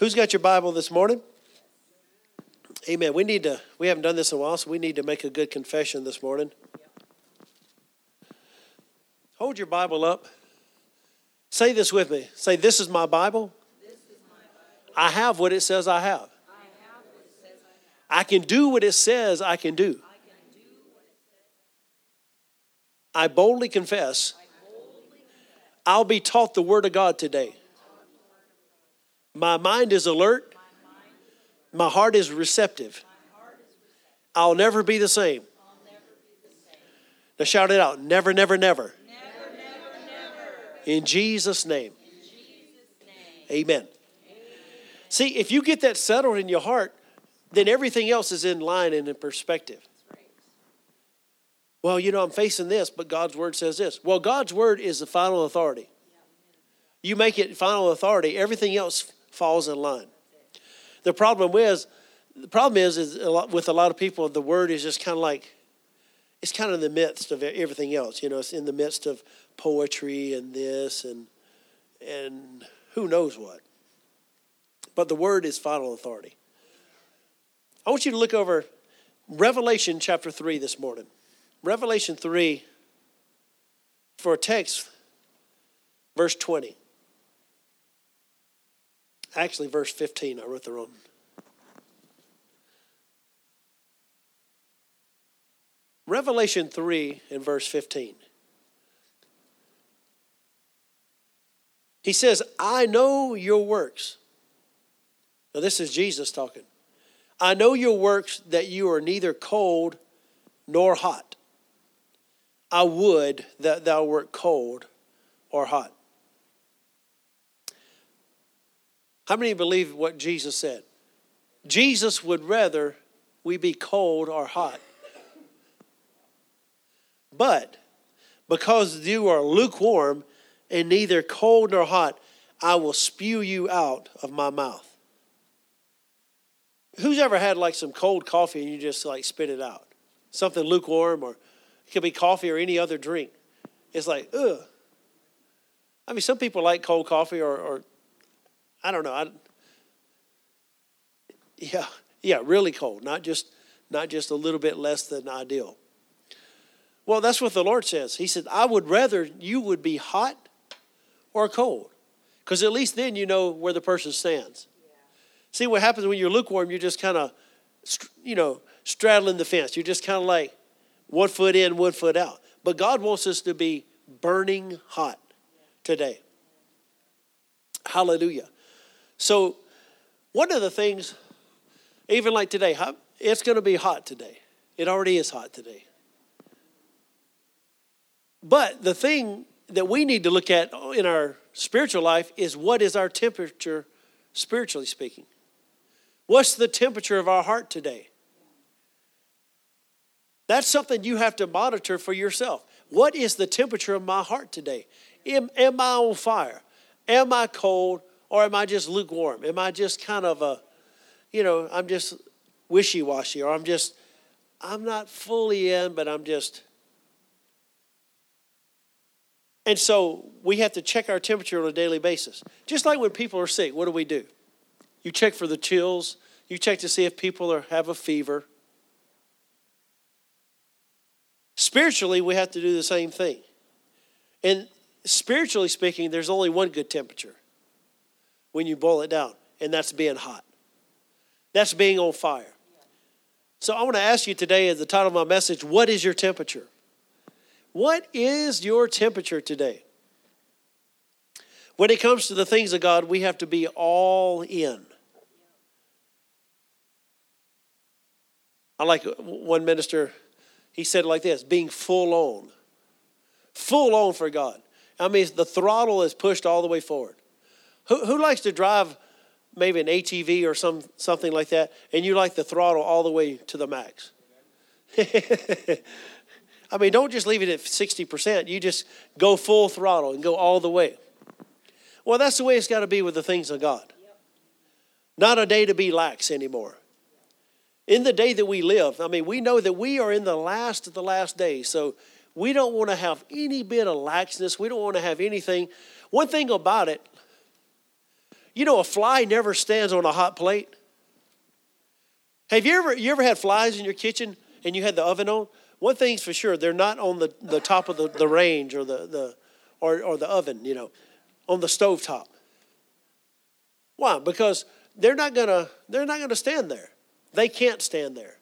Who's got your Bible this morning? Amen. We need to, we haven't done this in a while, so we need to make a good confession this morning. Hold your Bible up. Say this with me. Say, This is my Bible. I have what it says I have. I can do what it says I can do. I boldly confess I'll be taught the Word of God today. My mind is alert. My heart is receptive. I'll never be the same. Now shout it out. Never, never, never. In Jesus' name. Amen. See, if you get that settled in your heart, then everything else is in line and in perspective. Well, you know, I'm facing this, but God's word says this. Well, God's word is the final authority. You make it final authority, everything else falls in line. The problem is, the problem is, is a lot, with a lot of people, the word is just kind of like, it's kind of in the midst of everything else. You know, it's in the midst of poetry and this and and who knows what. But the word is final authority. I want you to look over Revelation chapter 3 this morning. Revelation 3 for a text, verse 20. Actually, verse 15, I wrote the wrong. Revelation 3 and verse 15. He says, I know your works. Now, this is Jesus talking. I know your works that you are neither cold nor hot. I would that thou wert cold or hot. How many believe what Jesus said? Jesus would rather we be cold or hot. But because you are lukewarm and neither cold nor hot, I will spew you out of my mouth. Who's ever had like some cold coffee and you just like spit it out? Something lukewarm or it could be coffee or any other drink. It's like, ugh. I mean, some people like cold coffee or, or I don't know. I, yeah, yeah, really cold, not just not just a little bit less than ideal. Well, that's what the Lord says. He said, I would rather you would be hot or cold. Because at least then you know where the person stands. Yeah. See what happens when you're lukewarm, you're just kind of, you know, straddling the fence. You're just kind of like one foot in, one foot out. But God wants us to be burning hot today. Hallelujah. So, one of the things, even like today, it's going to be hot today. It already is hot today. But the thing that we need to look at in our spiritual life is what is our temperature, spiritually speaking? What's the temperature of our heart today? That's something you have to monitor for yourself. What is the temperature of my heart today? Am, am I on fire? Am I cold? Or am I just lukewarm? Am I just kind of a, you know, I'm just wishy washy, or I'm just, I'm not fully in, but I'm just. And so we have to check our temperature on a daily basis. Just like when people are sick, what do we do? You check for the chills, you check to see if people are, have a fever. Spiritually, we have to do the same thing. And spiritually speaking, there's only one good temperature when you boil it down, and that's being hot. That's being on fire. So I want to ask you today, as the title of my message, what is your temperature? What is your temperature today? When it comes to the things of God, we have to be all in. I like one minister, he said like this being full on. Full on for God. I mean, the throttle is pushed all the way forward. Who, who likes to drive maybe an ATV or some, something like that, and you like the throttle all the way to the max? I mean, don't just leave it at 60%. You just go full throttle and go all the way. Well, that's the way it's got to be with the things of God. Not a day to be lax anymore. In the day that we live, I mean, we know that we are in the last of the last days. So we don't want to have any bit of laxness. We don't want to have anything. One thing about it, you know, a fly never stands on a hot plate. Have you ever you ever had flies in your kitchen and you had the oven on? One thing's for sure, they're not on the, the top of the, the range or the, the or, or the oven, you know, on the stove top. Why? Because they're not gonna they're not gonna stand there. They can't stand there.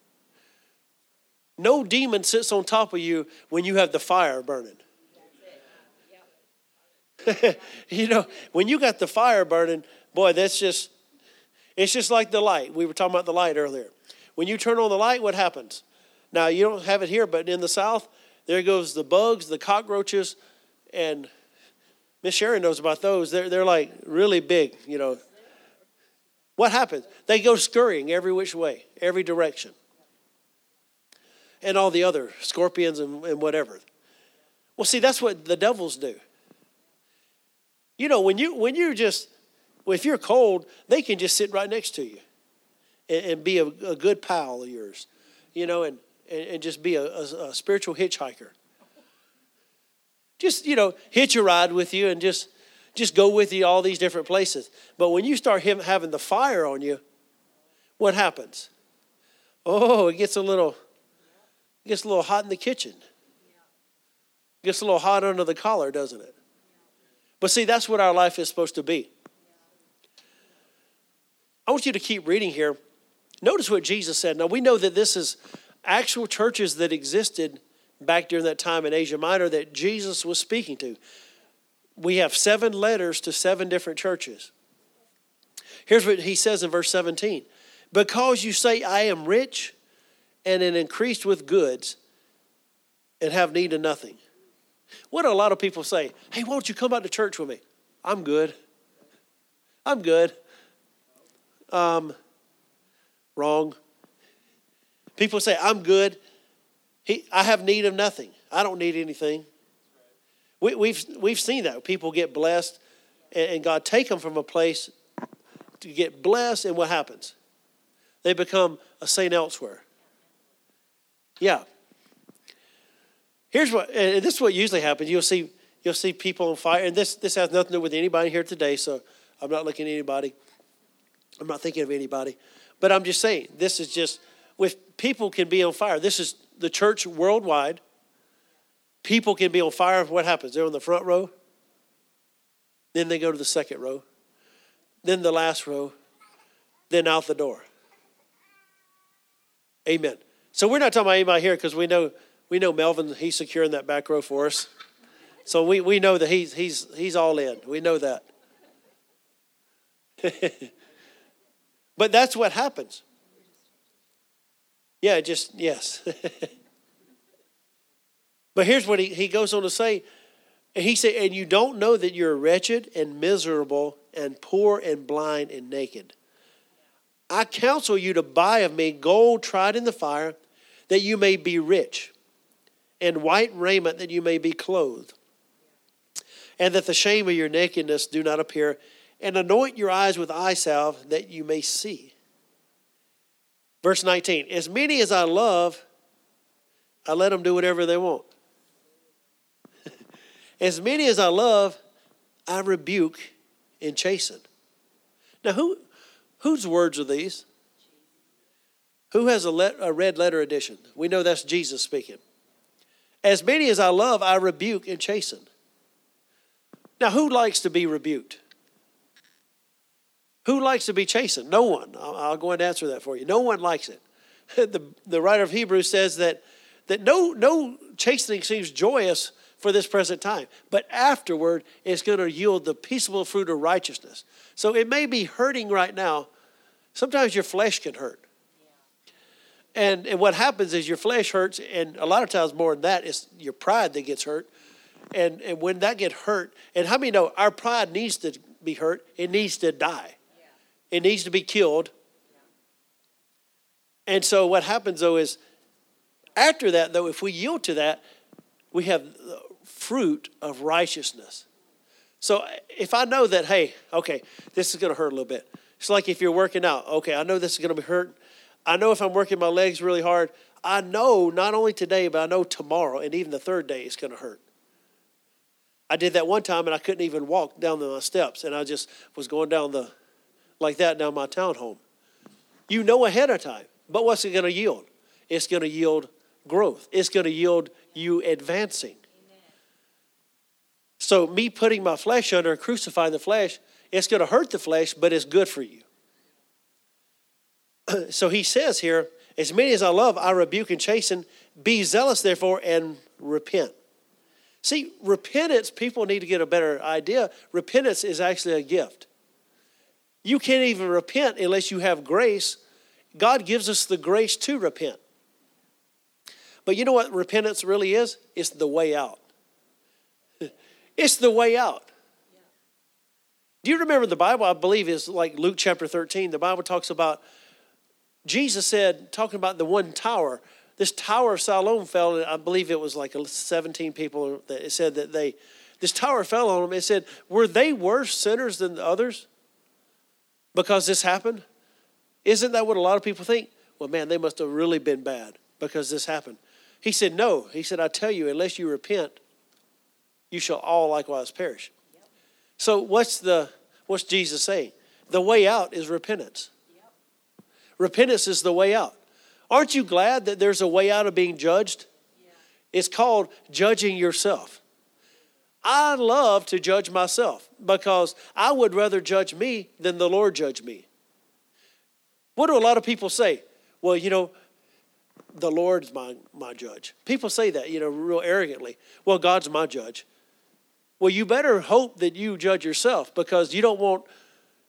No demon sits on top of you when you have the fire burning. you know, when you got the fire burning, boy, that's just it's just like the light. We were talking about the light earlier. When you turn on the light, what happens? Now you don't have it here, but in the south, there goes the bugs, the cockroaches, and Miss Sharon knows about those. They're they're like really big, you know. What happens? They go scurrying every which way, every direction. And all the other scorpions and, and whatever. Well, see, that's what the devils do. You know, when you when you're just well, if you're cold, they can just sit right next to you and, and be a, a, good pal of yours, you know, and, and, and just be a, a, a spiritual hitchhiker. Just, you know, hitch a ride with you and just just go with you all these different places. But when you start having the fire on you, what happens? Oh, it gets a little it gets a little hot in the kitchen. It gets a little hot under the collar, doesn't it? But see, that's what our life is supposed to be. I want you to keep reading here. Notice what Jesus said. Now, we know that this is actual churches that existed back during that time in Asia Minor that Jesus was speaking to we have seven letters to seven different churches. Here's what he says in verse 17 Because you say, I am rich and am increased with goods and have need of nothing. What a lot of people say? Hey, why don't you come out to church with me? I'm good. I'm good. Um, wrong. People say, I'm good. He, I have need of nothing. I don't need anything. We, have we've, we've seen that. People get blessed, and, and God take them from a place to get blessed, and what happens? They become a saint elsewhere. Yeah. Here's what, and this is what usually happens. You'll see, you'll see people on fire, and this, this has nothing to do with anybody here today, so I'm not looking at anybody. I'm not thinking of anybody. But I'm just saying, this is just, with people can be on fire. This is the church worldwide People can be on fire. What happens? They're on the front row. Then they go to the second row. Then the last row. Then out the door. Amen. So we're not talking about anybody here because we know we know Melvin, he's securing that back row for us. So we, we know that he's he's he's all in. We know that. but that's what happens. Yeah, just yes. But here's what he, he goes on to say. And he said, And you don't know that you're wretched and miserable and poor and blind and naked. I counsel you to buy of me gold tried in the fire, that you may be rich, and white raiment that you may be clothed, and that the shame of your nakedness do not appear, and anoint your eyes with eye salve that you may see. Verse 19 As many as I love, I let them do whatever they want. As many as I love, I rebuke and chasten. Now, who, whose words are these? Who has a, let, a red letter edition? We know that's Jesus speaking. As many as I love, I rebuke and chasten. Now, who likes to be rebuked? Who likes to be chastened? No one. I'll, I'll go and answer that for you. No one likes it. the, the writer of Hebrews says that, that no, no chastening seems joyous for this present time. But afterward, it's going to yield the peaceable fruit of righteousness. So it may be hurting right now. Sometimes your flesh can hurt. And, and what happens is your flesh hurts, and a lot of times more than that, it's your pride that gets hurt. And, and when that gets hurt, and how many know our pride needs to be hurt? It needs to die, it needs to be killed. And so what happens though is after that, though, if we yield to that, we have fruit of righteousness. So if I know that, hey, okay, this is going to hurt a little bit. It's like if you're working out. Okay, I know this is going to be hurt. I know if I'm working my legs really hard, I know not only today, but I know tomorrow and even the third day it's going to hurt. I did that one time and I couldn't even walk down the steps, and I just was going down the like that down my townhome. You know ahead of time, but what's it going to yield? It's going to yield growth. It's going to yield you advancing. So me putting my flesh under and crucifying the flesh, it's going to hurt the flesh, but it's good for you. so he says here, as many as I love, I rebuke and chasten. Be zealous, therefore, and repent. See, repentance, people need to get a better idea. Repentance is actually a gift. You can't even repent unless you have grace. God gives us the grace to repent. But you know what repentance really is? It's the way out. It's the way out. Do you remember the Bible? I believe is like Luke chapter 13. The Bible talks about Jesus said, talking about the one tower, this tower of Siloam fell, and I believe it was like 17 people that it said that they, this tower fell on them. It said, were they worse sinners than the others because this happened? Isn't that what a lot of people think? Well, man, they must have really been bad because this happened. He said, no. He said, I tell you, unless you repent, you shall all likewise perish. So what's the what's Jesus saying? The way out is repentance. Repentance is the way out. Aren't you glad that there's a way out of being judged? Yeah. It's called judging yourself. I love to judge myself because I would rather judge me than the Lord judge me. What do a lot of people say? Well, you know, the Lord's my, my judge. People say that, you know, real arrogantly. Well, God's my judge. Well, you better hope that you judge yourself because you don't want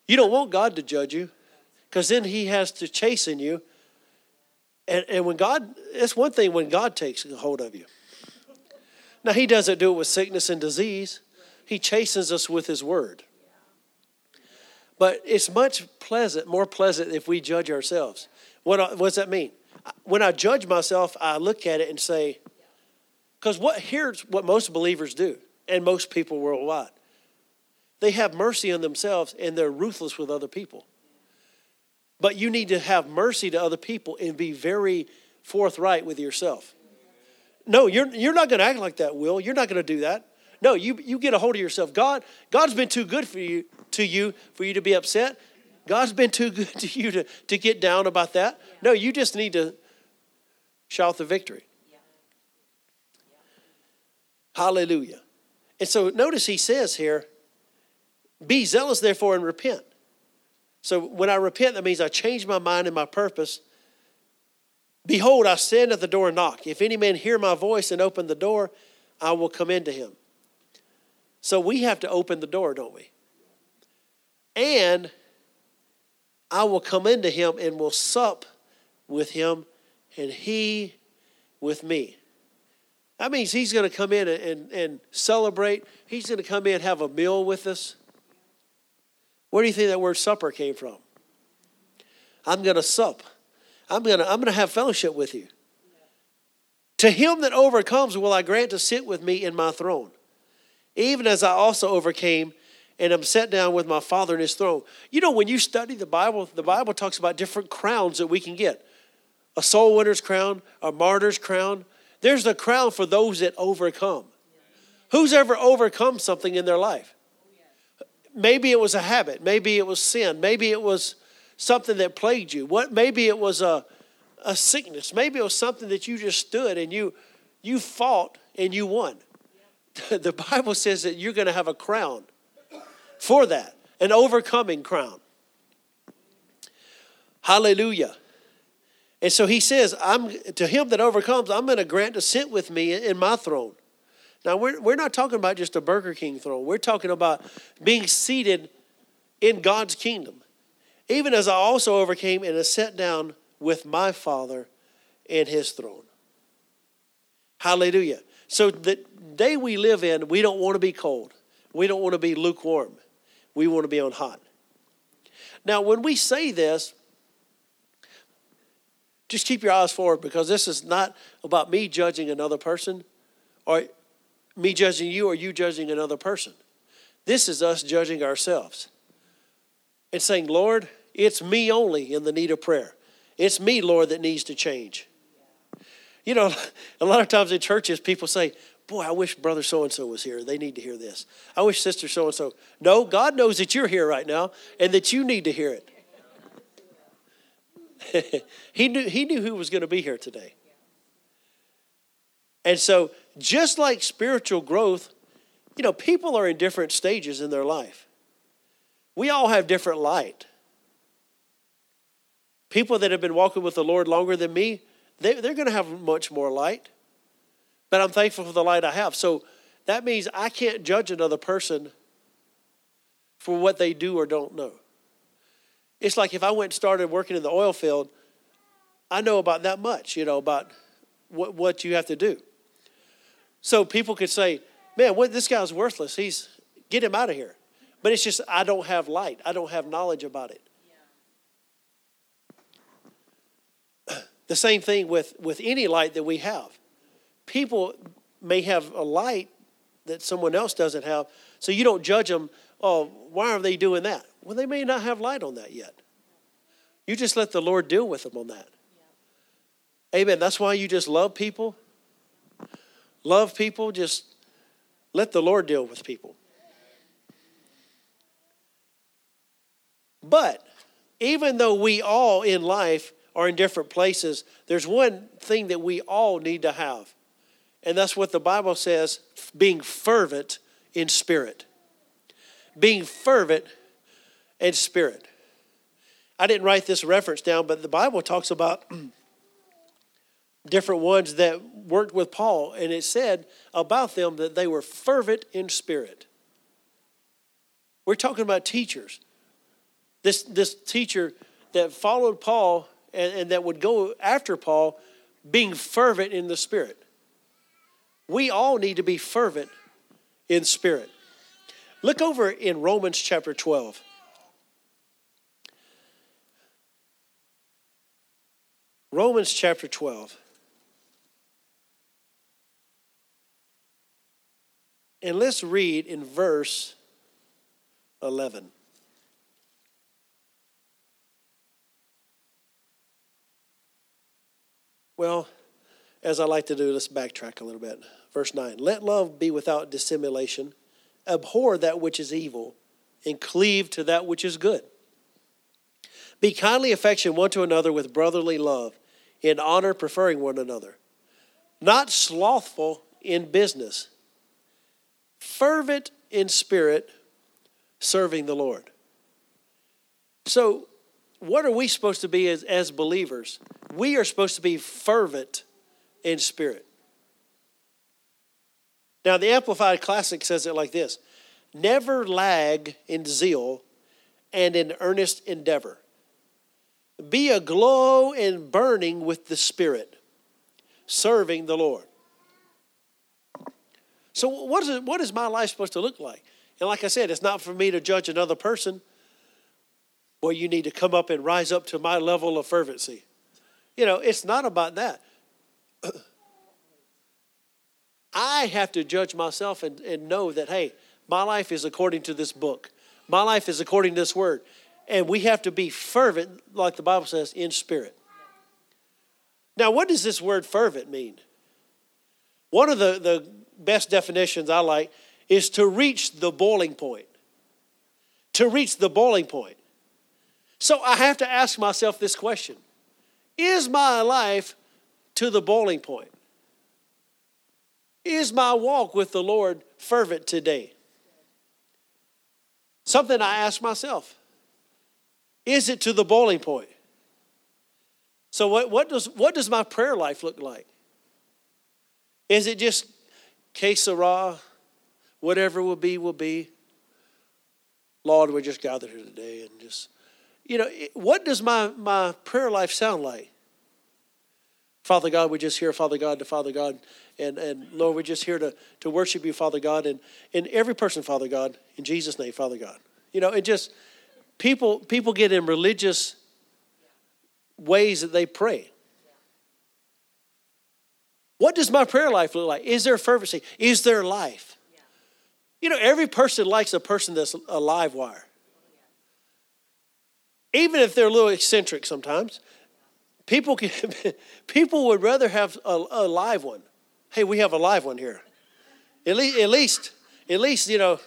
you don't want God to judge you because then he has to chasten you. And, and when God, it's one thing when God takes hold of you. Now, he doesn't do it with sickness and disease, he chastens us with his word. But it's much pleasant, more pleasant if we judge ourselves. What, what does that mean? When I judge myself, I look at it and say, because what here's what most believers do, and most people worldwide. They have mercy on themselves and they're ruthless with other people. But you need to have mercy to other people and be very forthright with yourself. No, you're, you're not going to act like that, Will. You're not going to do that. No, you, you get a hold of yourself. God, God's been too good for you to you for you to be upset. God's been too good to you to, to get down about that. No, you just need to shout the victory. Hallelujah. And so notice he says here, be zealous therefore and repent. So when I repent, that means I change my mind and my purpose. Behold, I stand at the door and knock. If any man hear my voice and open the door, I will come into him. So we have to open the door, don't we? And I will come into him and will sup with him and he with me. That means he's going to come in and, and, celebrate. He's going to come in and have a meal with us. Where do you think that word supper came from? I'm going to sup. I'm going to I'm going to have fellowship with you. To him that overcomes will I grant to sit with me in my throne, even as I also overcame and am set down with my Father in his throne. You know, when you study the Bible, the Bible talks about different crowns that we can get a soul winner's crown, a martyr's crown. There's a crown for those that overcome. Who's ever overcome something in their life? maybe it was a habit, maybe it was sin, maybe it was something that plagued you. What maybe it was a a sickness, maybe it was something that you just stood and you you fought and you won. The Bible says that you're going to have a crown for that, an overcoming crown. Hallelujah. And so he says, I'm to him that overcomes, I'm going to grant to sit with me in my throne. Now, we're, we're not talking about just a Burger King throne. We're talking about being seated in God's kingdom. Even as I also overcame and has sat down with my Father in his throne. Hallelujah. So, the day we live in, we don't want to be cold. We don't want to be lukewarm. We want to be on hot. Now, when we say this, just keep your eyes forward because this is not about me judging another person or me judging you or you judging another person. This is us judging ourselves and saying, Lord, it's me only in the need of prayer. It's me, Lord, that needs to change. You know, a lot of times in churches, people say, boy, I wish brother so and so was here. They need to hear this. I wish sister so and so. No, God knows that you're here right now and that you need to hear it. he knew he knew who was going to be here today. And so, just like spiritual growth, you know, people are in different stages in their life. We all have different light. People that have been walking with the Lord longer than me, they, they're going to have much more light. But I'm thankful for the light I have. So that means I can't judge another person for what they do or don't know. It's like if I went and started working in the oil field, I know about that much, you know, about what, what you have to do. So people could say, man, what, this guy's worthless. He's, get him out of here. But it's just, I don't have light. I don't have knowledge about it. The same thing with, with any light that we have. People may have a light that someone else doesn't have, so you don't judge them, oh, why are they doing that? Well, they may not have light on that yet. You just let the Lord deal with them on that. Yeah. Amen. That's why you just love people. Love people, just let the Lord deal with people. But even though we all in life are in different places, there's one thing that we all need to have. And that's what the Bible says being fervent in spirit. Being fervent in spirit. I didn't write this reference down, but the Bible talks about different ones that worked with Paul, and it said about them that they were fervent in spirit. We're talking about teachers. This, this teacher that followed Paul and, and that would go after Paul, being fervent in the Spirit. We all need to be fervent in spirit. Look over in Romans chapter 12. Romans chapter 12. And let's read in verse 11. Well, as I like to do, let's backtrack a little bit. Verse 9 Let love be without dissimulation, abhor that which is evil, and cleave to that which is good. Be kindly affectioned one to another with brotherly love, in honor preferring one another, not slothful in business, fervent in spirit, serving the Lord. So, what are we supposed to be as, as believers? We are supposed to be fervent in spirit. Now, the Amplified Classic says it like this Never lag in zeal and in earnest endeavor. Be aglow and burning with the Spirit, serving the Lord. So, what is, it, what is my life supposed to look like? And like I said, it's not for me to judge another person. Well, you need to come up and rise up to my level of fervency. You know, it's not about that. I have to judge myself and, and know that, hey, my life is according to this book. My life is according to this word. And we have to be fervent, like the Bible says, in spirit. Now, what does this word fervent mean? One of the, the best definitions I like is to reach the boiling point. To reach the boiling point. So I have to ask myself this question Is my life to the boiling point? Is my walk with the Lord fervent today? Something I ask myself. Is it to the boiling point? So what, what does what does my prayer life look like? Is it just que whatever will be, will be? Lord, we just gathered here today and just you know, what does my, my prayer life sound like? Father God, we're just hear Father God, to Father God. And, and Lord, we're just here to, to worship you, Father God. And, and every person, Father God, in Jesus' name, Father God. You know, it just, people, people get in religious ways that they pray. What does my prayer life look like? Is there fervency? Is there life? You know, every person likes a person that's a live wire even if they're a little eccentric sometimes, people can, people would rather have a, a live one. Hey, we have a live one here. At least, at least, at least, you know,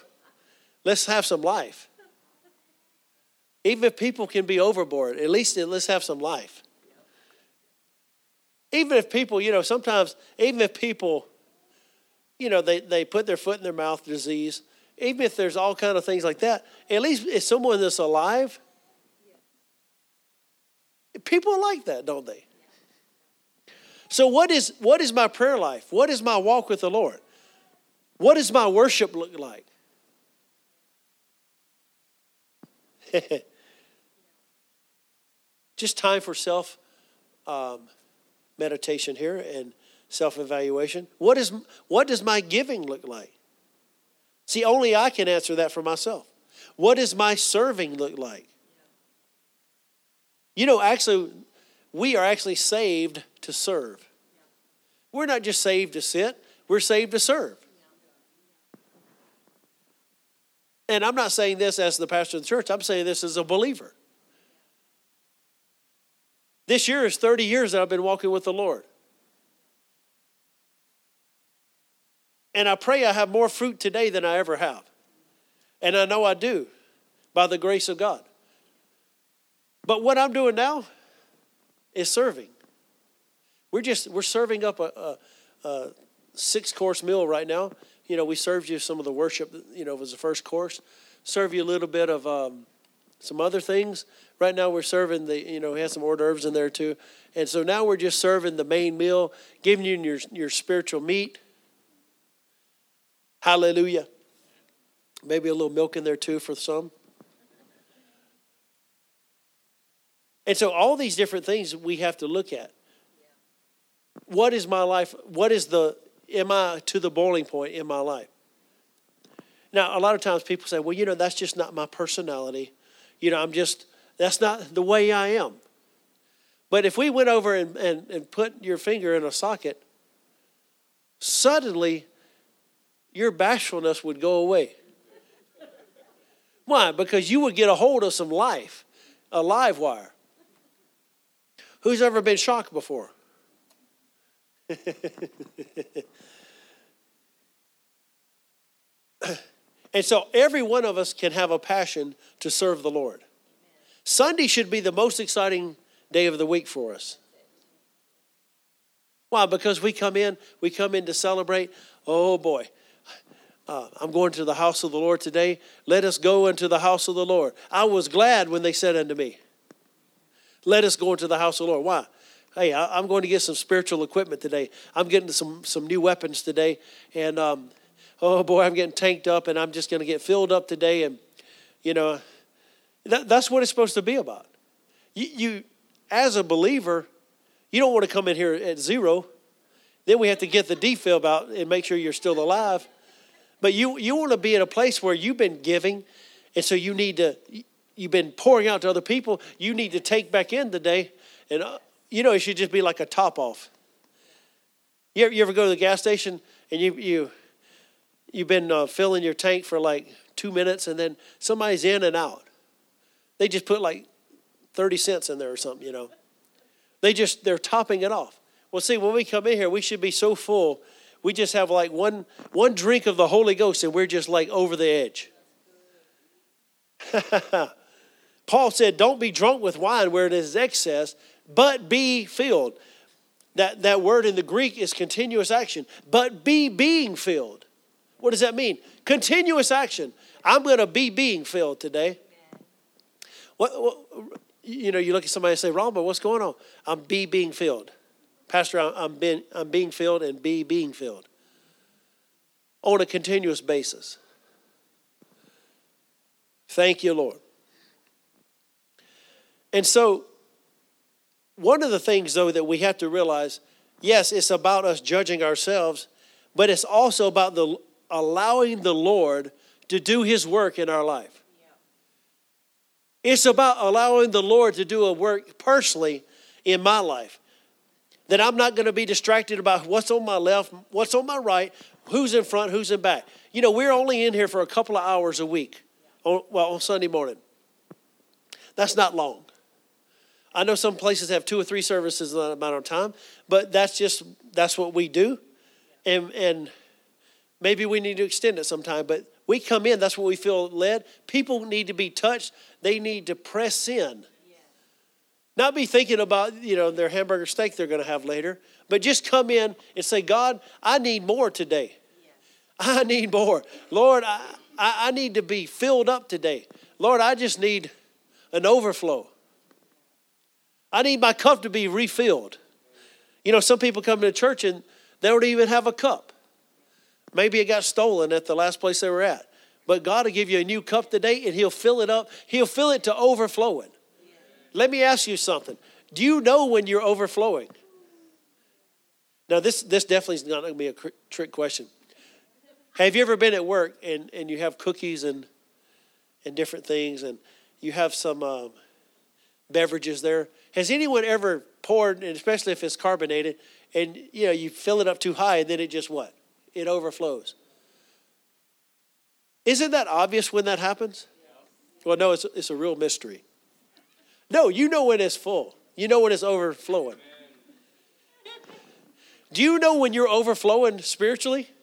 let's have some life. Even if people can be overboard, at least let's have some life. Even if people, you know, sometimes, even if people, you know, they, they put their foot in their mouth disease, even if there's all kind of things like that, at least if someone that's alive, people like that, don't they? So what is what is my prayer life? What is my walk with the Lord? What does my worship look like? Just time for self um, meditation here and self evaluation. What, is, what does my giving look like? See, only I can answer that for myself. What does my serving look like? You know, actually, we are actually saved to serve. We're not just saved to sit, we're saved to serve. And I'm not saying this as the pastor of the church, I'm saying this as a believer. This year is 30 years that I've been walking with the Lord. And I pray I have more fruit today than I ever have. And I know I do by the grace of God. But what I'm doing now is serving. We're just we're serving up a, a, a six course meal right now. You know, we served you some of the worship. You know, was the first course. Serve you a little bit of um, some other things. Right now we're serving the, you know, we have some hors d'oeuvres in there too. And so now we're just serving the main meal, giving you your, your spiritual meat. Hallelujah. Maybe a little milk in there too for some. And so all these different things we have to look at. What is my life? What is the, am I to the boiling point in my life? Now, a lot of times people say, well, you know, that's just not my personality. You know, I'm just, that's not the way I am. But if we went over and, and, and put your finger in a socket, suddenly your bashfulness would go away. Why? Because you would get a hold of some life, a live wire. Who's ever been shocked before? And so every one of us can have a passion to serve the Lord. Sunday should be the most exciting day of the week for us. Why? Because we come in, we come in to celebrate. Oh boy, uh, I'm going to the house of the Lord today. Let us go into the house of the Lord. I was glad when they said unto me, Let us go into the house of the Lord. Why? Hey, I, am going to get some spiritual equipment today. I'm getting some, some new weapons today. And um, oh boy, I'm getting tanked up and I'm just going to get filled up today. And, you know, that, that's what it's supposed to be about. You, you, as a believer, you don't want to come in here at zero. Then we have to get the defib out and make sure you're still alive. But you, you want to be in a place where you've been giving, and so you need to, you've been pouring out to other people. You need to take back in today. And, uh, you know, it should just be like a top off. You ever, you ever go to the gas station and you, you, you've been uh, filling your tank for like two minutes and then somebody's in and out. They just put like 30 cents in there or something, you know. They just, they're topping it off. Well, see, when we come in here, we should be so full. We just have like one, one drink of the Holy Ghost and we're just like over the edge. Paul said, Don't be drunk with wine where it is excess, but be filled. That, that word in the Greek is continuous action, but be being filled. What does that mean? Continuous action. I'm going to be being filled today. What, what, you know, you look at somebody and say, but what's going on? I'm be being filled. Pastor, I'm being, I'm being filled and be being filled on a continuous basis. Thank you, Lord. And so, one of the things, though, that we have to realize yes, it's about us judging ourselves, but it's also about the allowing the Lord to do His work in our life. It's about allowing the Lord to do a work personally in my life. That I'm not going to be distracted about what's on my left, what's on my right, who's in front, who's in back. You know, we're only in here for a couple of hours a week, on, well, on Sunday morning. That's not long. I know some places have two or three services in that amount of time, but that's just that's what we do. And and Maybe we need to extend it sometime, but we come in, that's what we feel led. People need to be touched, they need to press in. Not be thinking about, you know, their hamburger steak they're going to have later, but just come in and say, God, I need more today. I need more. Lord, I, I, need to be filled up today. Lord, I just need an overflow. I need my cup to be refilled. You know, some people come to church and they don't even have a cup. Maybe it got stolen at the last place they were at. But God will give you a new cup today and He'll fill it up. He'll fill it to overflowing. Let me ask you something. Do you know when you're overflowing? Now, this, this definitely is not going to be a trick question. Have you ever been at work and, and you have cookies and, and different things and you have some um, beverages there? Has anyone ever poured, and especially if it's carbonated, and you know you fill it up too high and then it just what? It overflows. Isn't that obvious when that happens? Well, no, it's, it's a real mystery. No, you know when it's full. You know when it's overflowing. Do you know when you're overflowing spiritually?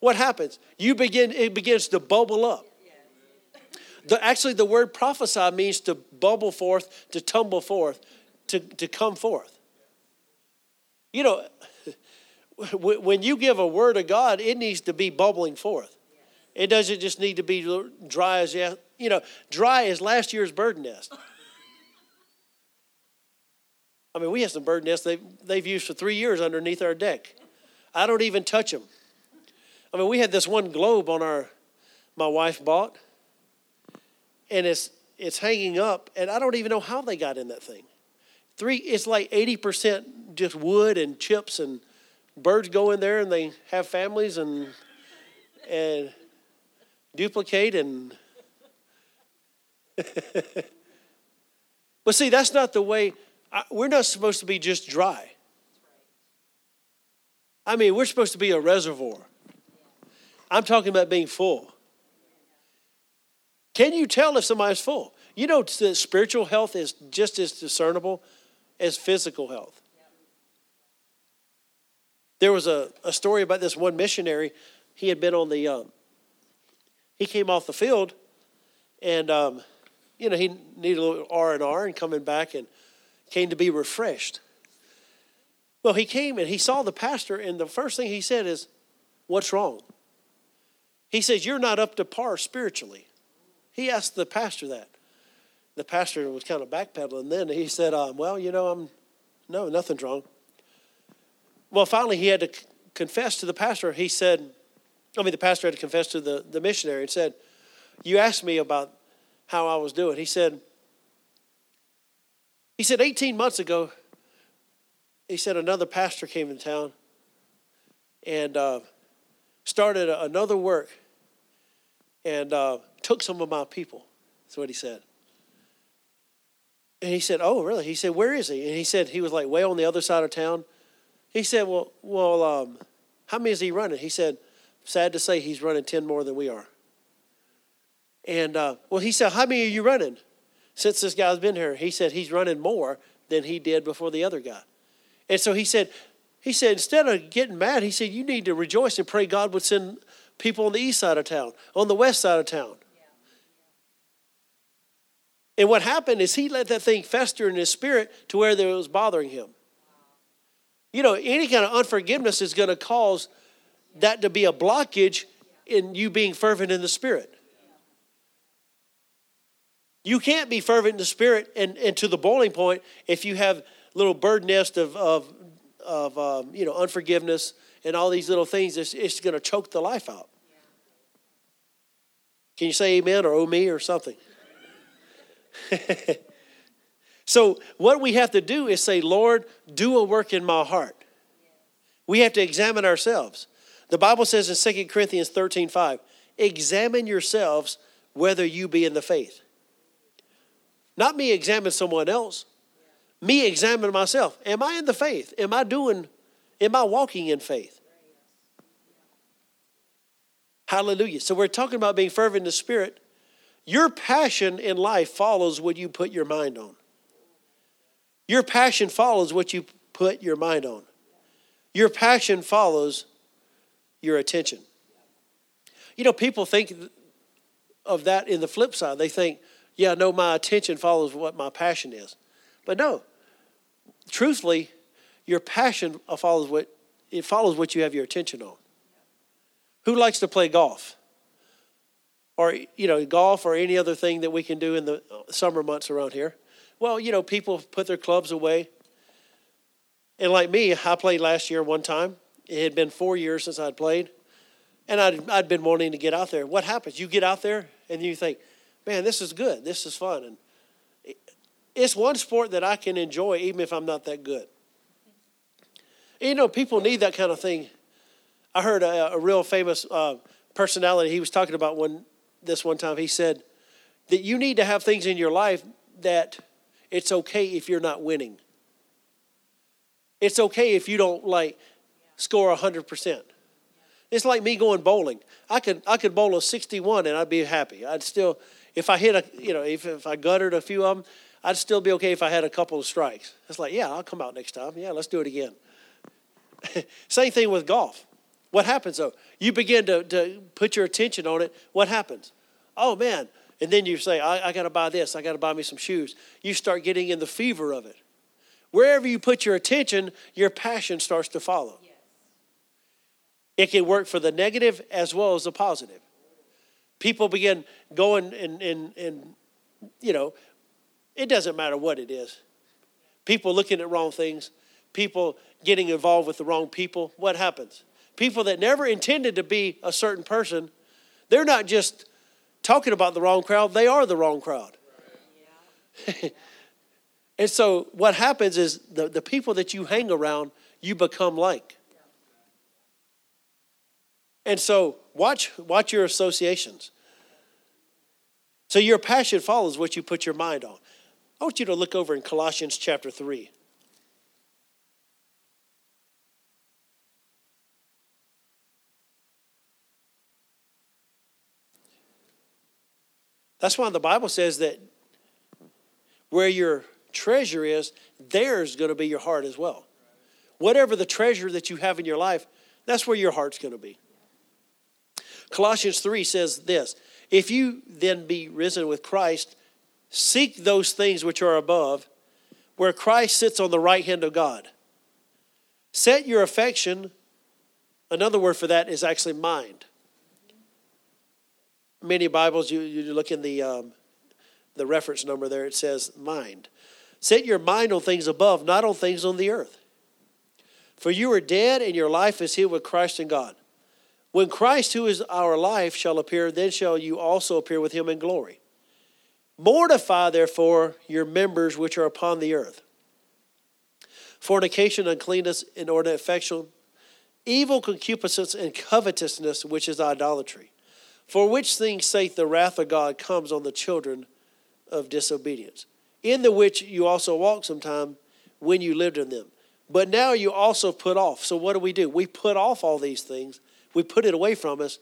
What happens? You begin it begins to bubble up. The, actually, the word prophesy means to bubble forth, to tumble forth, to, to come forth. You know, when you give a word of God, it needs to be bubbling forth. It doesn't just need to be dry as you know, dry as last year's bird nest. I mean, we have some bird nests they've, they've used for three years underneath our deck. I don't even touch them. I mean, we had this one globe on our, my wife bought, and it's it's hanging up, and I don't even know how they got in that thing. Three, it's like eighty percent just wood and chips, and birds go in there and they have families and and duplicate and but see, that's not the way, we're not supposed to be just dry. I mean, we're supposed to be a reservoir. I'm talking about being full. Can you tell if somebody's full? You know, spiritual health is just as discernible as physical health. There was a, a story about this one missionary. He had been on the, um, he came off the field and um, you know, he needed a little R and R and coming back and came to be refreshed. Well, he came and he saw the pastor, and the first thing he said is, What's wrong? He says, You're not up to par spiritually. He asked the pastor that. The pastor was kind of backpedaling then. He said, um, Well, you know, I'm, no, nothing's wrong. Well, finally, he had to confess to the pastor. He said, I mean, the pastor had to confess to the, the missionary and said, You asked me about how I was doing. He said, he said 18 months ago, he said another pastor came in town and uh, started another work and uh, took some of my people. That's what he said. And he said, "Oh, really?" He said, "Where is he?" And he said he was like way on the other side of town. He said, "Well, well, um, how many is he running?" He said, "Sad to say, he's running ten more than we are." And uh, well, he said, How many are you running since this guy's been here? He said, He's running more than he did before the other guy. And so he said, he said, instead of getting mad, he said, you need to rejoice and pray God would send people on the east side of town, on the west side of town. And what happened is he let that thing fester in his spirit to where it was bothering him. You know, any kind of unforgiveness is going to cause that to be a blockage in you being fervent in the spirit. You can't be fervent in the spirit and, and to the boiling point if you have little bird nest of, of, of um, you know, unforgiveness and all these little things. It's, it's going to choke the life out. Can you say amen or oh me or something? so, what we have to do is say, Lord, do a work in my heart. We have to examine ourselves. The Bible says in 2 Corinthians 13 5, examine yourselves whether you be in the faith. Not me examine someone else. Me examine myself. Am I in the faith? Am I doing, am I walking in faith? Hallelujah. So we're talking about being fervent in the spirit. Your passion in life follows what you put your mind on. Your passion follows what you put your mind on. Your passion follows your attention. You know, people think of that in the flip side. They think, yeah, no, my attention follows what my passion is. But no, truthfully, your passion uh, follows what it follows what you have your attention on. Who likes to play golf? Or you know, golf or any other thing that we can do in the summer months around here. Well, you know, people put their clubs away. And like me, I played last year one time. It had been four years since I'd played. And I'd, I'd been wanting to get out there. What happens? You get out there and you think, man, this is good. This is fun. And it's one sport that I can enjoy even if I'm not that good. You know, people need that kind of thing. I heard a, a real famous uh, personality, he was talking about one this one time. He said that you need to have things in your life that it's okay if you're not winning. It's okay if you don't like score 100%. It's like me going bowling. I could I could bowl a 61 and I'd be happy. I'd still if I hit a you know if, if I guttered a few of them, I'd still be okay if I had a couple of strikes. It's like yeah, I'll come out next time. Yeah, let's do it again. Same thing with golf. What happens though? You begin to, to put your attention on it. What happens? Oh man. And then you say, I, I got to buy this. I got to buy me some shoes. You start getting in the fever of it. Wherever you put your attention, your passion starts to follow. It can work for the negative as well as the positive. People begin going and, and, and you know, it doesn't matter what it is. People looking at wrong things, people getting involved with the wrong people. What happens? People that never intended to be a certain person, they're not just talking about the wrong crowd, they are the wrong crowd. and so what happens is the, the people that you hang around, you become like. And so watch, watch your associations. So your passion follows what you put your mind on. I want you to look over in Colossians chapter 3. That's why the Bible says that where your treasure is, there's going to be your heart as well. Whatever the treasure that you have in your life, that's where your heart's going to be. Colossians 3 says this If you then be risen with Christ, seek those things which are above, where Christ sits on the right hand of God. Set your affection, another word for that is actually mind. Many Bibles, you, you look in the, um, the reference number there, it says mind. Set your mind on things above, not on things on the earth. For you are dead, and your life is hid with Christ in God. When Christ, who is our life, shall appear, then shall you also appear with him in glory. Mortify, therefore, your members which are upon the earth fornication, uncleanness, inordinate affection, evil concupiscence, and covetousness, which is idolatry. For which things sake the wrath of God comes on the children of disobedience, in the which you also walked sometime when you lived in them. But now you also put off. So what do we do? We put off all these things we put it away from us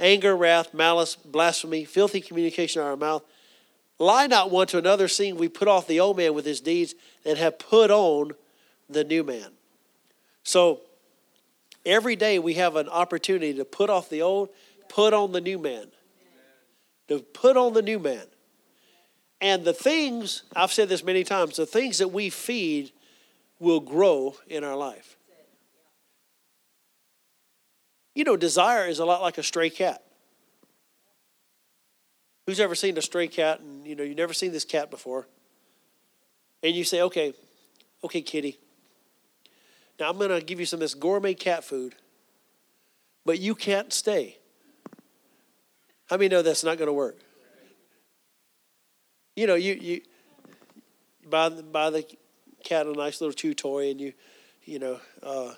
anger, wrath, malice, blasphemy, filthy communication out of our mouth. Lie not one to another, seeing we put off the old man with his deeds and have put on the new man. So every day we have an opportunity to put off the old, put on the new man. To put on the new man. And the things, I've said this many times, the things that we feed will grow in our life. You know, desire is a lot like a stray cat. Who's ever seen a stray cat and you know you've never seen this cat before? And you say, okay, okay, kitty. Now I'm gonna give you some of this gourmet cat food, but you can't stay. How many know that's not gonna work? You know, you you buy buy the cat a nice little chew toy and you you know uh,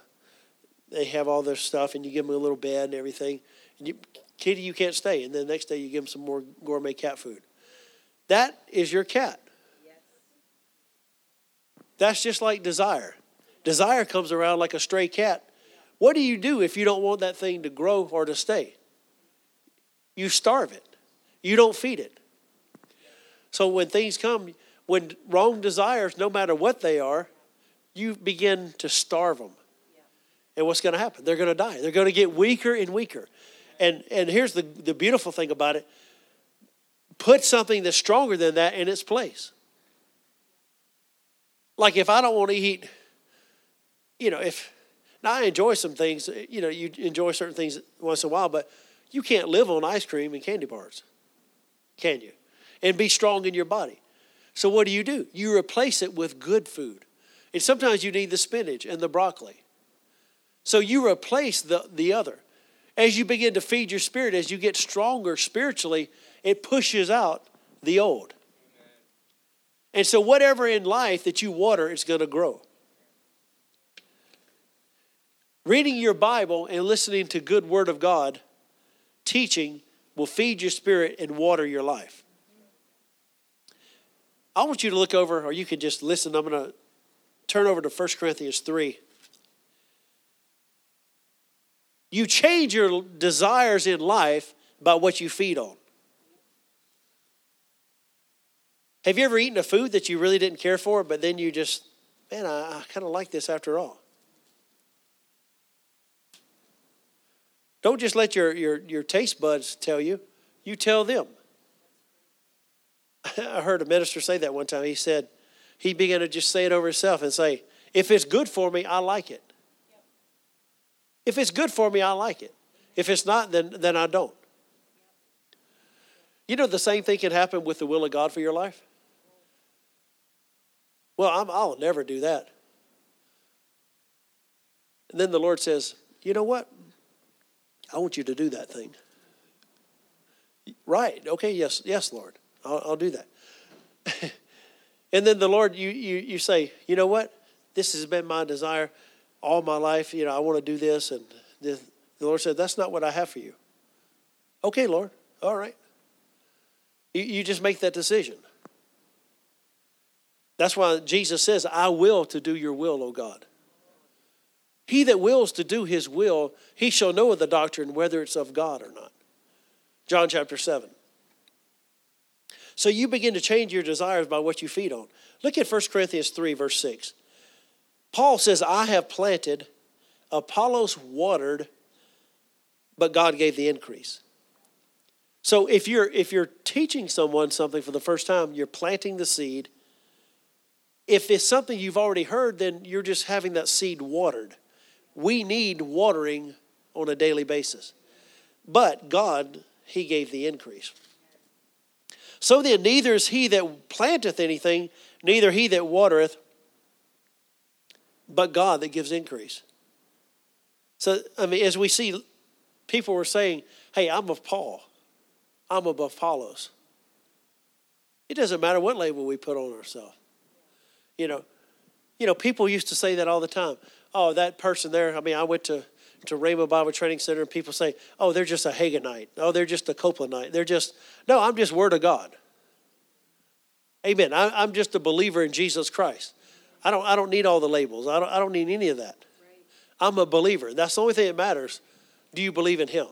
they have all their stuff, and you give them a little bed and everything. And you, kitty, you can't stay. And then the next day, you give them some more gourmet cat food. That is your cat. Yes. That's just like desire. Desire comes around like a stray cat. What do you do if you don't want that thing to grow or to stay? You starve it. You don't feed it. So when things come, when wrong desires, no matter what they are, you begin to starve them And what's going to happen? They're going to die. They're going to get weaker and weaker. And, and here's the, the beautiful thing about it put something that's stronger than that in its place. Like if I don't want to eat, you know, if now I enjoy some things, you know, you enjoy certain things once in a while, but you can't live on ice cream and candy bars, can you? And be strong in your body. So what do you do? You replace it with good food. And sometimes you need the spinach and the broccoli. So you replace the, the other. As you begin to feed your spirit, as you get stronger spiritually, it pushes out the old. And so, whatever in life that you water is going to grow. Reading your Bible and listening to good Word of God, teaching, will feed your spirit and water your life. I want you to look over, or you can just listen. I'm going to turn over to 1 Corinthians 3. You change your desires in life by what you feed on. Have you ever eaten a food that you really didn't care for, but then you just, man, I, I kind of like this after all? Don't just let your, your, your taste buds tell you, you tell them. I heard a minister say that one time. He said, he began to just say it over himself and say, if it's good for me, I like it. If it's good for me, I like it. If it's not, then, then I don't. You know, the same thing can happen with the will of God for your life. Well, i will never do that. And then the Lord says, You know what? I want you to do that thing. Right. Okay. Yes. Yes, Lord. I'll, I'll do that. and then the Lord, you, you, you say, You know what? This has been my desire all my life. You know, I want to do this. And the, the Lord said, That's not what I have for you. Okay, Lord. All right. You, you just make that decision. That's why Jesus says, I will to do your will, O God. He that wills to do his will, he shall know of the doctrine whether it's of God or not. John chapter 7. So you begin to change your desires by what you feed on. Look at 1 Corinthians 3, verse 6. Paul says, I have planted, Apollos watered, but God gave the increase. So if you're if you're teaching someone something for the first time, you're planting the seed if it's something you've already heard, then you're just having that seed watered. We need watering on a daily basis. But God, He gave the increase. So then, neither is he that planteth anything, neither he that watereth, but God that gives increase. So, I mean, as we see, people were saying, hey, I'm of Paul, I'm of Apollos. It doesn't matter what label we put on ourselves. You know, you know, people used to say that all the time. Oh, that person there. I mean, I went to to Rhema Bible Training Center, and people say, "Oh, they're just a Haginite. Oh, they're just a Copelandite. They're just no. I'm just Word of God." Amen. I, am just a believer in Jesus Christ. I don't. I don't need all the labels. I don't. I don't need any of that. I'm a believer. That's the only thing that matters. Do you believe in Him?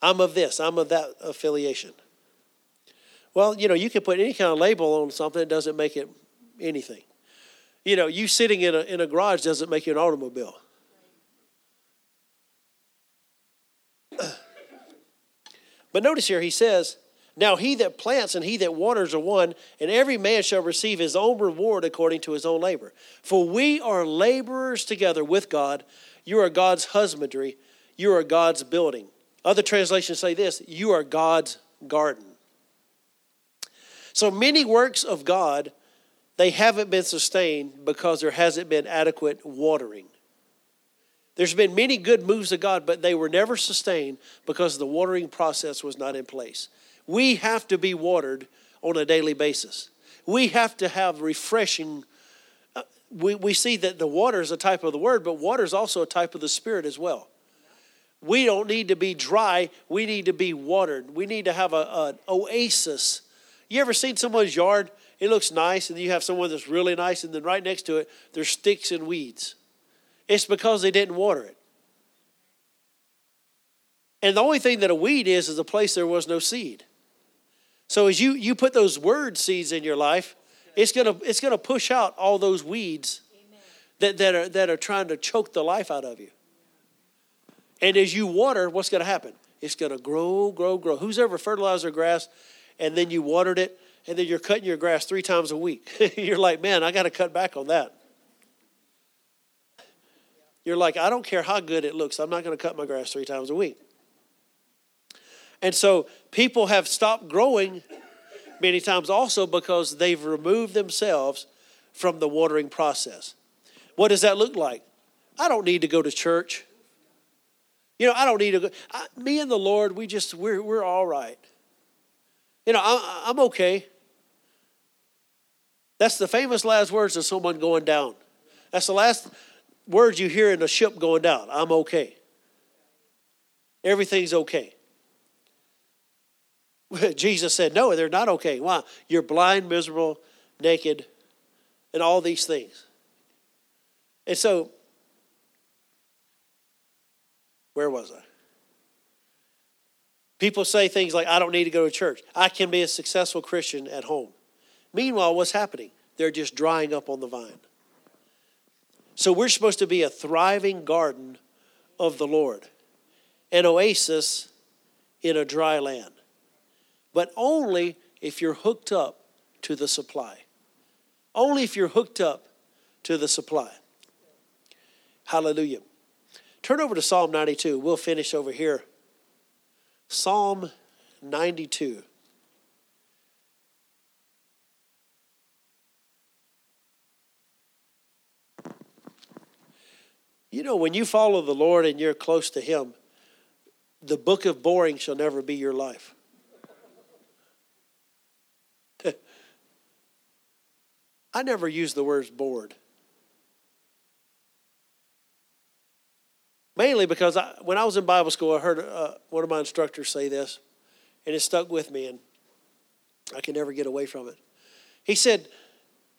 I'm of this. I'm of that affiliation. Well, you know, you can put any kind of label on something. It doesn't make it anything. You know, you sitting in a, in a garage doesn't make you an automobile. but notice here, he says, Now he that plants and he that waters are one, and every man shall receive his own reward according to his own labor. For we are laborers together with God. You are God's husbandry, you are God's building. Other translations say this you are God's garden. So many works of God they haven't been sustained because there hasn't been adequate watering. There's been many good moves of God, but they were never sustained because the watering process was not in place. We have to be watered on a daily basis. We have to have refreshing. Uh, we, we see that the water is a type of the word, but water is also a type of the spirit as well. We don't need to be dry, we need to be watered. We need to have a, an oasis. You ever seen someone's yard it looks nice, and you have someone that's really nice, and then right next to it, there's sticks and weeds. It's because they didn't water it. And the only thing that a weed is is a place there was no seed. So as you you put those word seeds in your life, it's gonna it's gonna push out all those weeds that, that, are, that are trying to choke the life out of you. And as you water, what's to happen? It's to grow, grow, grow. Who's ever fertilized their grass and then you watered it and then you're cutting your grass three times a week? you're like, man, I got to cut back on that. You're like, I don't care how good it looks, I'm not going to cut my grass three times a week. And so people have stopped growing many times also because they've removed themselves from the watering process. What does that look like? I don't need to go to church. You know, I don't need to go. I, me and the Lord, we just, we're, we're all right. You know, I, I'm okay. That's the famous last words of someone going down. That's the last words you hear in a ship going down. I'm okay. Everything's okay. Jesus said, No, they're not okay. Why? You're blind, miserable, naked, and all these things. And so, where was I? People say things like, I don't need to go to church. I can be a successful Christian at home. Meanwhile, what's happening? They're just drying up on the vine. So we're supposed to be a thriving garden of the Lord, an oasis in a dry land but only if you're hooked up to the supply. Only if you're hooked up to the supply. Hallelujah. Turn over to Psalm 92. We'll finish over here. Psalm 92. You know, when you follow the Lord and you're close to Him, the book of boring shall never be your life. I never use the words bored. Mainly because I, when I was in Bible school, I heard uh, one of my instructors say this, and it stuck with me, and I can never get away from it. He said,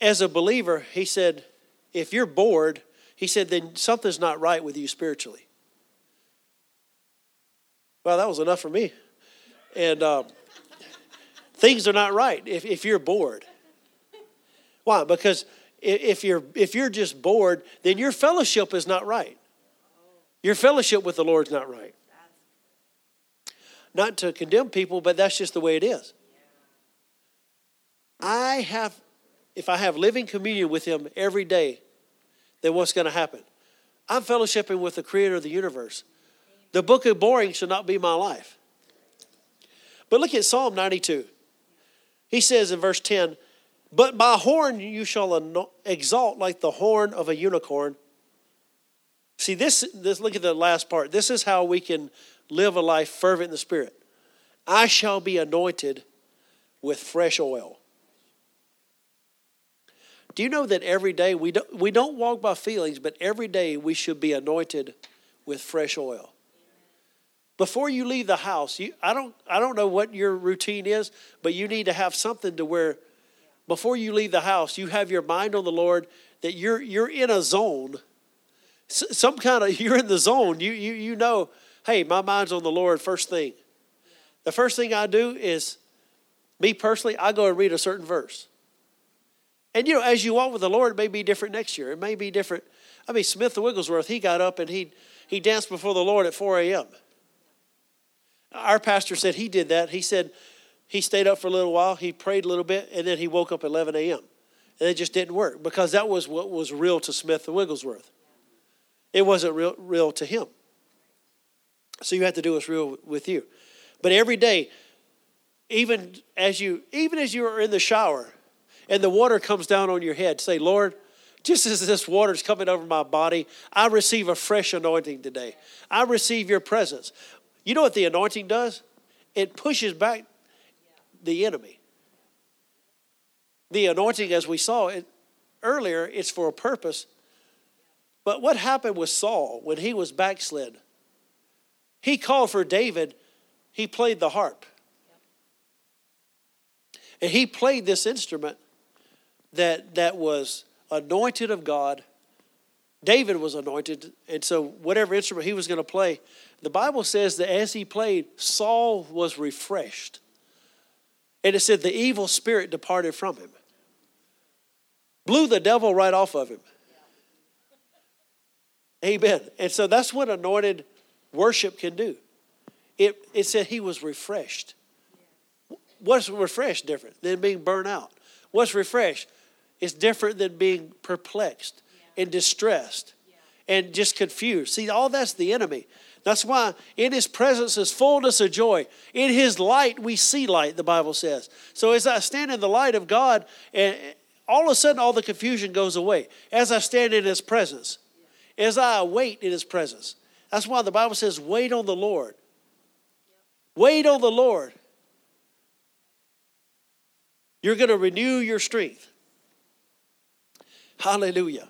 as a believer, he said, if you're bored, he said, then something's not right with you spiritually. Well, that was enough for me. And um, things are not right if, if you're bored. Why? Because if you're if you're just bored, then your fellowship is not right. Your fellowship with the Lord's not right. Not to condemn people, but that's just the way it is. I have if I have living communion with him every day, then what's going to happen? I'm fellowshipping with the creator of the universe. The book of boring should not be my life. But look at Psalm 92. He says in verse 10, but my horn you shall exalt like the horn of a unicorn. See, this, this, look at the last part. This is how we can live a life fervent in the Spirit. I shall be anointed with fresh oil. Do you know that every day we don't, we don't walk by feelings, but every day we should be anointed with fresh oil? Before you leave the house, you, I, don't, I don't know what your routine is, but you need to have something to where before you leave the house, you have your mind on the Lord, that you're, you're in a zone, some kind of, you're in the zone. You, you, you know, hey, my mind's on the Lord first thing. The first thing I do is, me personally, I go and read a certain verse. And you know, as you walk with the Lord, it may be different next year. It may be different. I mean, Smith the Wigglesworth, he got up and he he danced before the Lord at 4 a.m. Our pastor said he did that. He said, he stayed up for a little while, he prayed a little bit, and then he woke up at 11 a.m. And it just didn't work because that was what was real to Smith Wigglesworth. It wasn't real, real to him. So you have to do what's real with you. But every day, even as you even as you are in the shower and the water comes down on your head, say, Lord, just as this water is coming over my body, I receive a fresh anointing today. I receive your presence. You know what the anointing does? It pushes back the enemy. The anointing, as we saw it earlier, it's for a purpose. But what happened with Saul when he was backslid? He called for David, he played the harp. And he played this instrument that, that was anointed of God. David was anointed, and so whatever instrument he was going to play, the Bible says that as he played, Saul was refreshed. And it said the evil spirit departed from him, blew the devil right off of him. Amen. And so that's what anointed worship can do. It, it said he was refreshed. What's refreshed different than being burnt out? What's refreshed? It's different than being perplexed and distressed and just confused. See, all that's the enemy. That's why in his presence is fullness of joy. In his light we see light, the Bible says. So as I stand in the light of God, and all of a sudden all the confusion goes away. As I stand in his presence, as I wait in his presence. That's why the Bible says, wait on the Lord. Wait on the Lord. You're going to renew your strength. Hallelujah.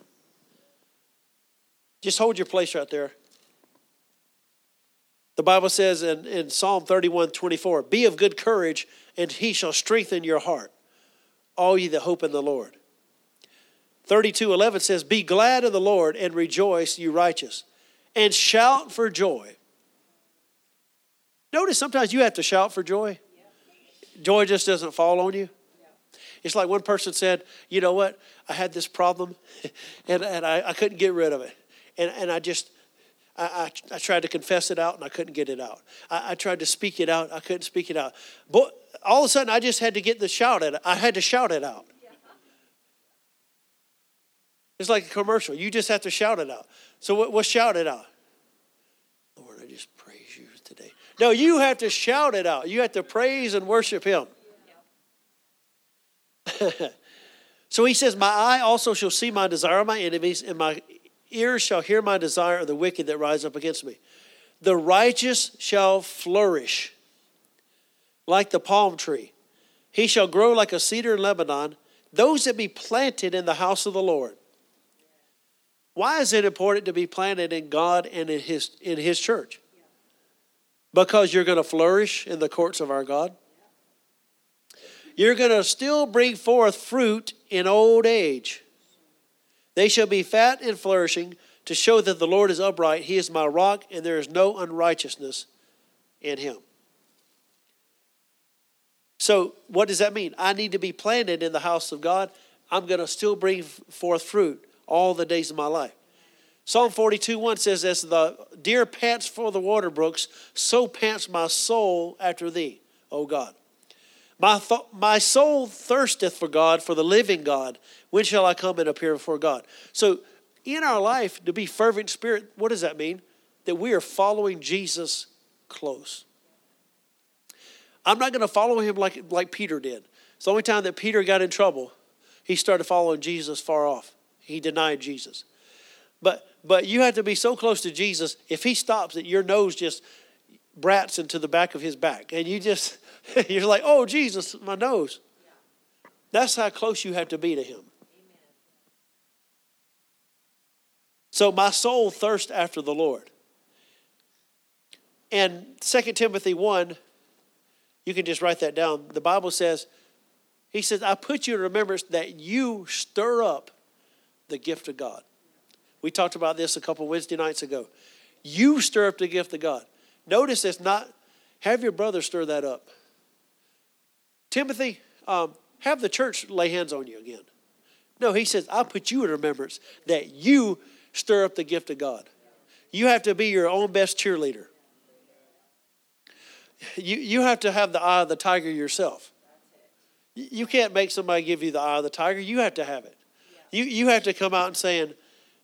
Just hold your place right there. The Bible says in, in Psalm 31 24, Be of good courage, and he shall strengthen your heart, all ye that hope in the Lord. 32 11 says, Be glad of the Lord and rejoice, you righteous, and shout for joy. Notice sometimes you have to shout for joy. Joy just doesn't fall on you. It's like one person said, You know what? I had this problem and, and I, I couldn't get rid of it. And, and I just, I, I, I, tried to confess it out and I couldn't get it out. I, I, tried to speak it out. I couldn't speak it out. But all of a sudden, I just had to get the shout it. I had to shout it out. It's like a commercial. You just have to shout it out. So what, what shout it out? Lord, I just praise you today. No, you have to shout it out. You have to praise and worship Him. so he says, My eye also shall see my desire of my enemies, and my ears shall hear my desire of the wicked that rise up against me. The righteous shall flourish like the palm tree. He shall grow like a cedar in Lebanon, those that be planted in the house of the Lord. Why is it important to be planted in God and in His, in his church? Because you're going to flourish in the courts of our God. You're going to still bring forth fruit in old age. They shall be fat and flourishing to show that the Lord is upright. He is my rock, and there is no unrighteousness in him. So, what does that mean? I need to be planted in the house of God. I'm going to still bring forth fruit all the days of my life. Psalm 42 1 says, As the deer pants for the water brooks, so pants my soul after thee, O God. My, th- my soul thirsteth for God, for the living God. When shall I come and appear before God? So, in our life, to be fervent spirit, what does that mean? That we are following Jesus close. I'm not going to follow him like, like Peter did. It's the only time that Peter got in trouble, he started following Jesus far off. He denied Jesus. But but you have to be so close to Jesus, if he stops it, your nose just brats into the back of his back. And you just You're like, oh, Jesus, my nose. That's how close you have to be to him. So my soul thirsts after the Lord. And 2 Timothy 1, you can just write that down. The Bible says, He says, I put you in remembrance that you stir up the gift of God. We talked about this a couple Wednesday nights ago. You stir up the gift of God. Notice it's not, have your brother stir that up. Timothy, um, have the church lay hands on you again. No, he says, I'll put you in remembrance that you stir up the gift of God. You have to be your own best cheerleader. You, you have to have the eye of the tiger yourself. You can't make somebody give you the eye of the tiger. You have to have it. You, you have to come out and saying,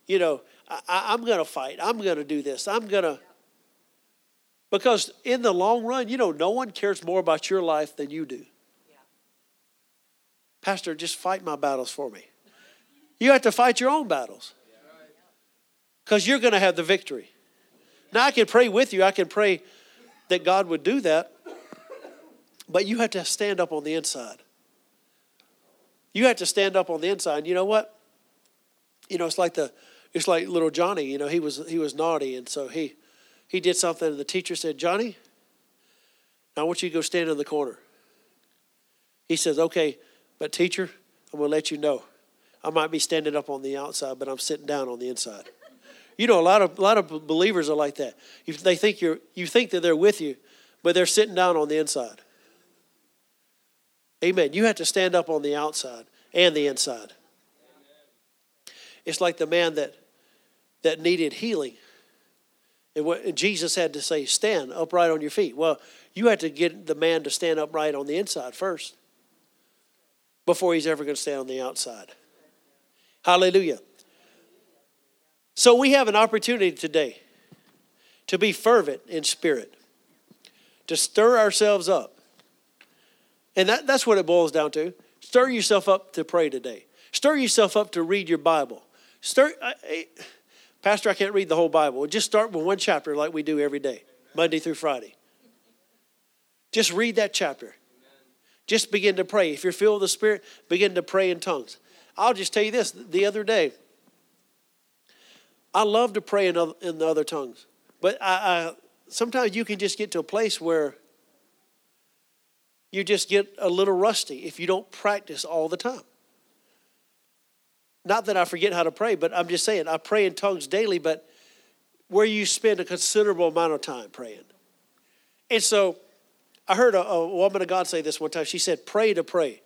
you know, I, am going to fight. I'm going to do this. I'm going to. Because in the long run, you know, no one cares more about your life than you do. Pastor, just fight my battles for me. You have to fight your own battles because you're going to have the victory. Now, I can pray with you, I can pray that God would do that, but you have to stand up on the inside. You have to stand up on the inside. You know what? You know, it's like the it's like little Johnny, you know, he was he was naughty and so he he did something and the teacher said, "Johnny, I want you to go stand in the corner." He says, "Okay, but, teacher, I'm going to let you know. I might be standing up on the outside, but I'm sitting down on the inside. You know, a lot of, a lot of believers are like that. You, they think you're, you think that they're with you, but they're sitting down on the inside. Amen. You have to stand up on the outside and the inside. It's like the man that that needed healing. And, what, Jesus had to say, Stand upright on your feet. Well, you had to get the man to stand upright on the inside first before he's ever going to stand on the outside. Hallelujah. So we have an opportunity today to be fervent in spirit, to stir ourselves up. And that, that's what it boils down to. Stir yourself up to pray today. Stir yourself up to read your Bible. Stir, I, I, Pastor, I can't read the whole Bible. Just start with one chapter like we do every day, Monday through Friday. Just read that chapter. Just begin to pray. If you're filled with the Spirit, begin to pray in tongues. I'll just tell you this the other day, I love to pray in other, in the other tongues, but I, I, sometimes you can just get to a place where you just get a little rusty if you don't practice all the time. Not that I forget how to pray, but I'm just saying I pray in tongues daily, but where you spend a considerable amount of time praying. And so I heard a, a woman of God say this one time. She said, Pray to pray.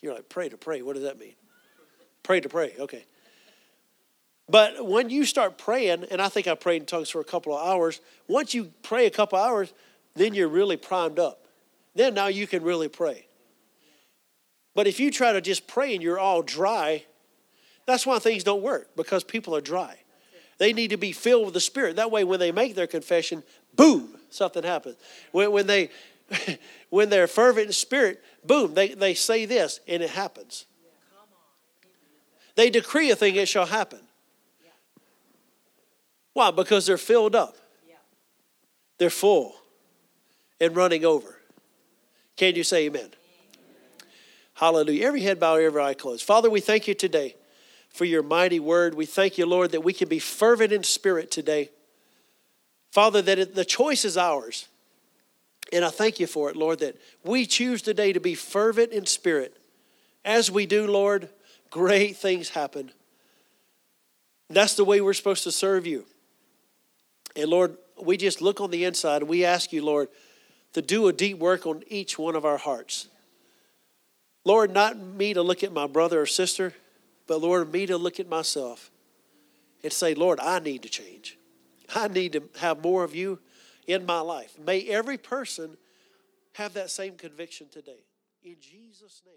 You're like, Pray to pray. What does that mean? pray to pray. Okay. But when you start praying, and I think I prayed in tongues for a couple of hours, once you pray a couple of hours, then you're really primed up. Then now you can really pray. But if you try to just pray and you're all dry, that's why things don't work because people are dry. They need to be filled with the Spirit. That way, when they make their confession, boom, something happens. When, when they when they're fervent in spirit, boom, they, they say this and it happens. They decree a thing, it shall happen. Why? Because they're filled up. They're full and running over. Can you say amen? Hallelujah. Every head bow, every eye closed. Father, we thank you today for your mighty word. We thank you, Lord, that we can be fervent in spirit today. Father, that the choice is ours. And I thank you for it, Lord, that we choose today to be fervent in spirit. As we do, Lord, great things happen. That's the way we're supposed to serve you. And Lord, we just look on the inside and we ask you, Lord, to do a deep work on each one of our hearts. Lord, not me to look at my brother or sister, but Lord, me to look at myself and say, Lord, I need to change. I need to have more of you in my life. May every person have that same conviction today. In Jesus' name.